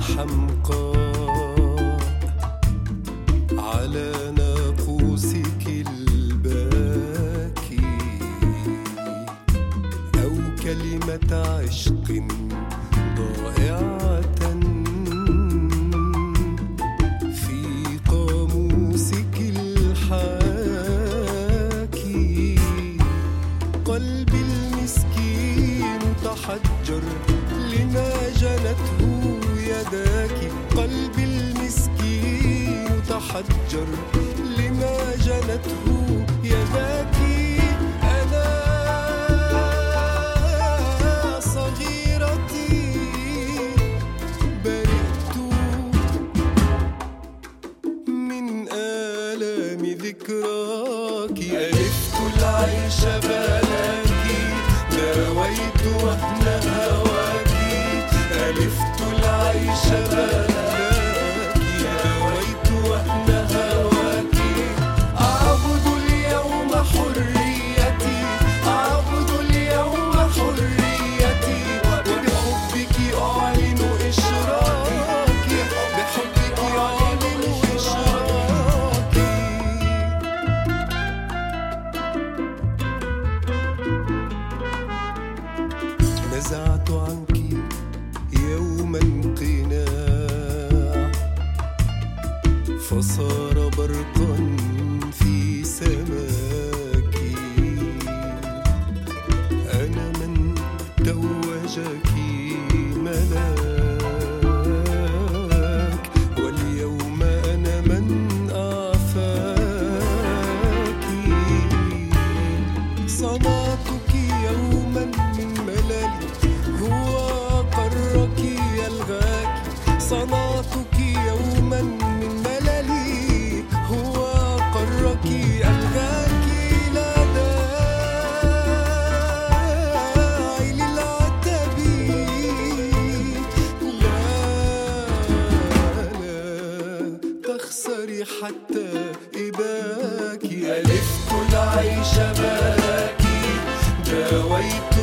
حمقاء على ناقوسك الباكي أو كلمة عشق ضائعة في قاموسك الحاكي. قلبي المسكين تحجر لما المسكين تحجر لما جنته يداك أنا صغيرتي برئت من آلام ذكراك. ألفت العيش بلاكي داويت وهن هواك ألفت العيش بلاكي. olacak keep تخسري حتى إباكي. ألفت العيش باكي. داويت